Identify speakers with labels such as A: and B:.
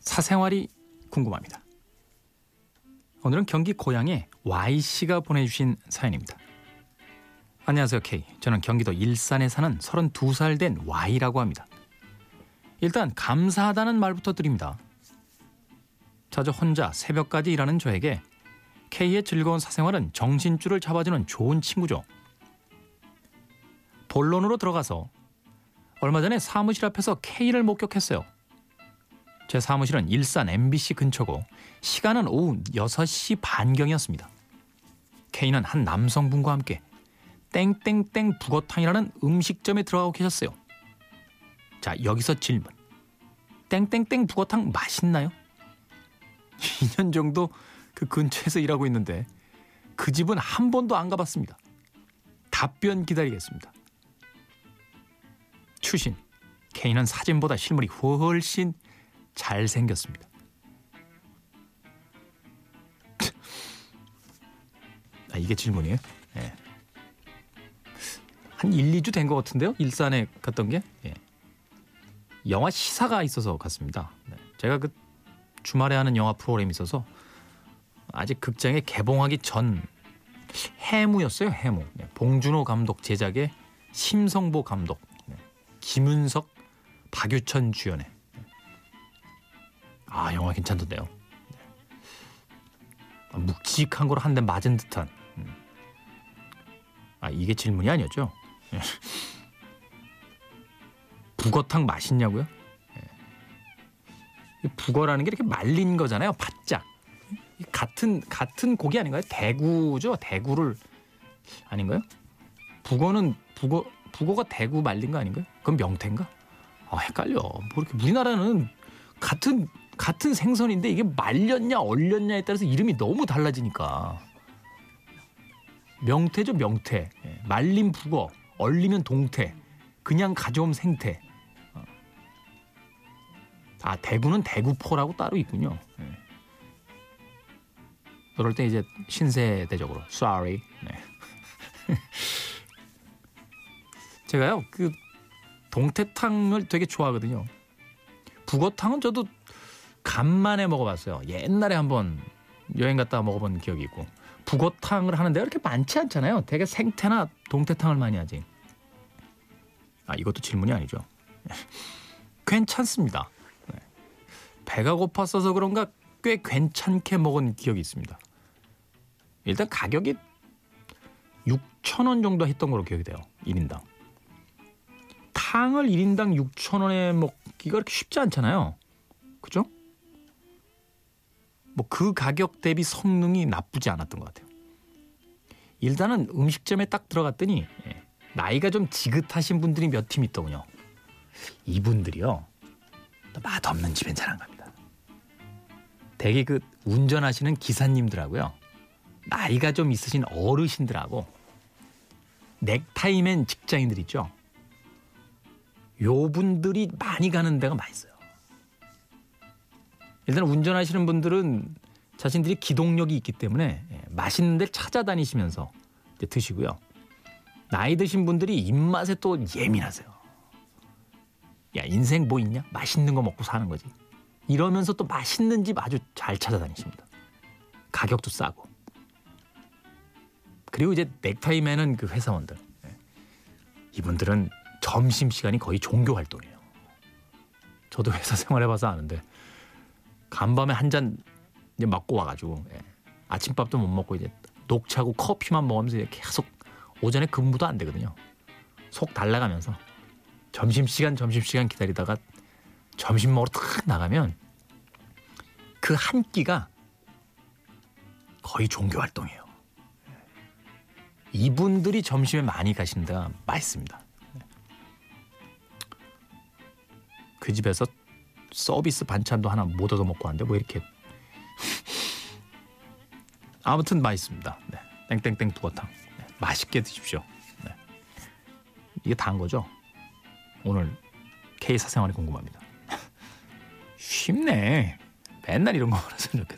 A: 사생활이 궁금합니다. 오늘은 경기 고양의 Y씨가 보내주신 사연입니다. 안녕하세요 K. 저는 경기도 일산에 사는 32살 된 Y라고 합니다. 일단 감사하다는 말부터 드립니다. 자주 혼자 새벽까지 일하는 저에게 K의 즐거운 사생활은 정신줄을 잡아주는 좋은 친구죠. 본론으로 들어가서 얼마 전에 사무실 앞에서 K를 목격했어요. 제 사무실은 일산 MBC 근처고 시간은 오후 6시 반경이었습니다. K는 한 남성분과 함께 땡땡땡 북어탕이라는 음식점에 들어가고 계셨어요. 자, 여기서 질문. 땡땡땡 북어탕 맛있나요? 2년 정도 그 근처에서 일하고 있는데 그 집은 한 번도 안 가봤습니다. 답변 기다리겠습니다. 추신. K는 사진보다 실물이 훨씬 잘생겼습니다. 아, 이게 질문이에요? 예. 한 1, 2주 된 것 같은데요? 일산에 갔던 게. 예. 영화 시사가 있어서 갔습니다. 네. 제가 그 주말에 하는 영화 프로그램이 있어서 아직 극장에 개봉하기 전 해무였어요. 해무. 네. 봉준호 감독 제작의 심성보 감독, 네. 김은석, 박유천 주연의 아 영화 괜찮던데요. 네. 아, 묵직한 걸 한 대 맞은 듯한. 음. 아 이게 질문이 아니었죠. 예. 북어탕 맛있냐고요? 예. 북어라는 게 이렇게 말린 거잖아요. 바짝. 같은 같은 고기 아닌가요? 대구죠. 대구를 아닌가요? 북어는 북어 북어가 대구 말린 거 아닌가요? 그건 명태인가? 아 헷갈려. 뭐 이렇게 우리나라는 같은 같은 생선인데 이게 말렸냐 얼렸냐에 따라서 이름이 너무 달라지니까 명태죠 명태 예, 말린 북어 얼리면 동태 그냥 가져오면 생태 어. 아 대구는 대구포라고 따로 있군요 예. 그럴 때 이제 신세대적으로 sorry 네. 제가요 그 동태탕을 되게 좋아하거든요 북어탕은 저도 간만에 먹어봤어요. 옛날에 한번 여행 갔다 먹어본 기억이 있고 북어탕을 하는 데가 그렇게 많지 않잖아요. 되게 생태나 동태탕을 많이 하지. 아 이것도 질문이 아니죠. 괜찮습니다. 네. 배가 고팠어서 그런가 꽤 괜찮게 먹은 기억이 있습니다. 일단 가격이 6천 원 정도 했던 걸로 기억이 돼요. 1인당. 탕을 1인당 6천 원에 먹기가 그렇게 쉽지 않잖아요. 그죠? 뭐 그 가격 대비 성능이 나쁘지 않았던 것 같아요. 일단은 음식점에 딱 들어갔더니 예, 나이가 좀 지긋하신 분들이 몇 팀 있더군요. 이분들이요. 맛없는 집엔 잘 안 갑니다. 대개 그 운전하시는 기사님들하고요. 나이가 좀 있으신 어르신들하고 넥타이맨 직장인들 있죠. 요 분들이 많이 가는 데가 맛있어요. 일단 운전하시는 분들은 자신들이 기동력이 있기 때문에 예, 맛있는 데를 찾아다니시면서 드시고요. 나이 드신 분들이 입맛에 또 예민하세요. 야 인생 뭐 있냐? 맛있는 거 먹고 사는 거지. 이러면서 또 맛있는 집 아주 잘 찾아다니십니다. 가격도 싸고. 그리고 이제 넥타이맨은 그 회사원들. 예. 이분들은 점심 시간이 거의 종교 활동이에요. 저도 회사 생활해봐서 아는데 간밤에 한 잔 이제 맞고 와가지고 예. 아침밥도 못 먹고 이제 녹차고 커피만 먹으면서 계속 오전에 근무도 안 되거든요. 속 달라가면서 점심 시간 점심 시간 기다리다가 점심 먹으러 탁 나가면 그 한 끼가 거의 종교 활동이에요. 이분들이 점심에 많이 데가 맛있습니다. 그 집에서 서비스 반찬도 하나 못 얻어 먹고 왔는데 뭐 이렇게 아무튼 맛있습니다. 네. 땡땡땡 북어탕 네. 맛있게 드십시오. 네. 이게 다인 거죠? 오늘 K 사생활이 궁금합니다. 쉽네. 맨날 이런 거 알았으면 좋겠어.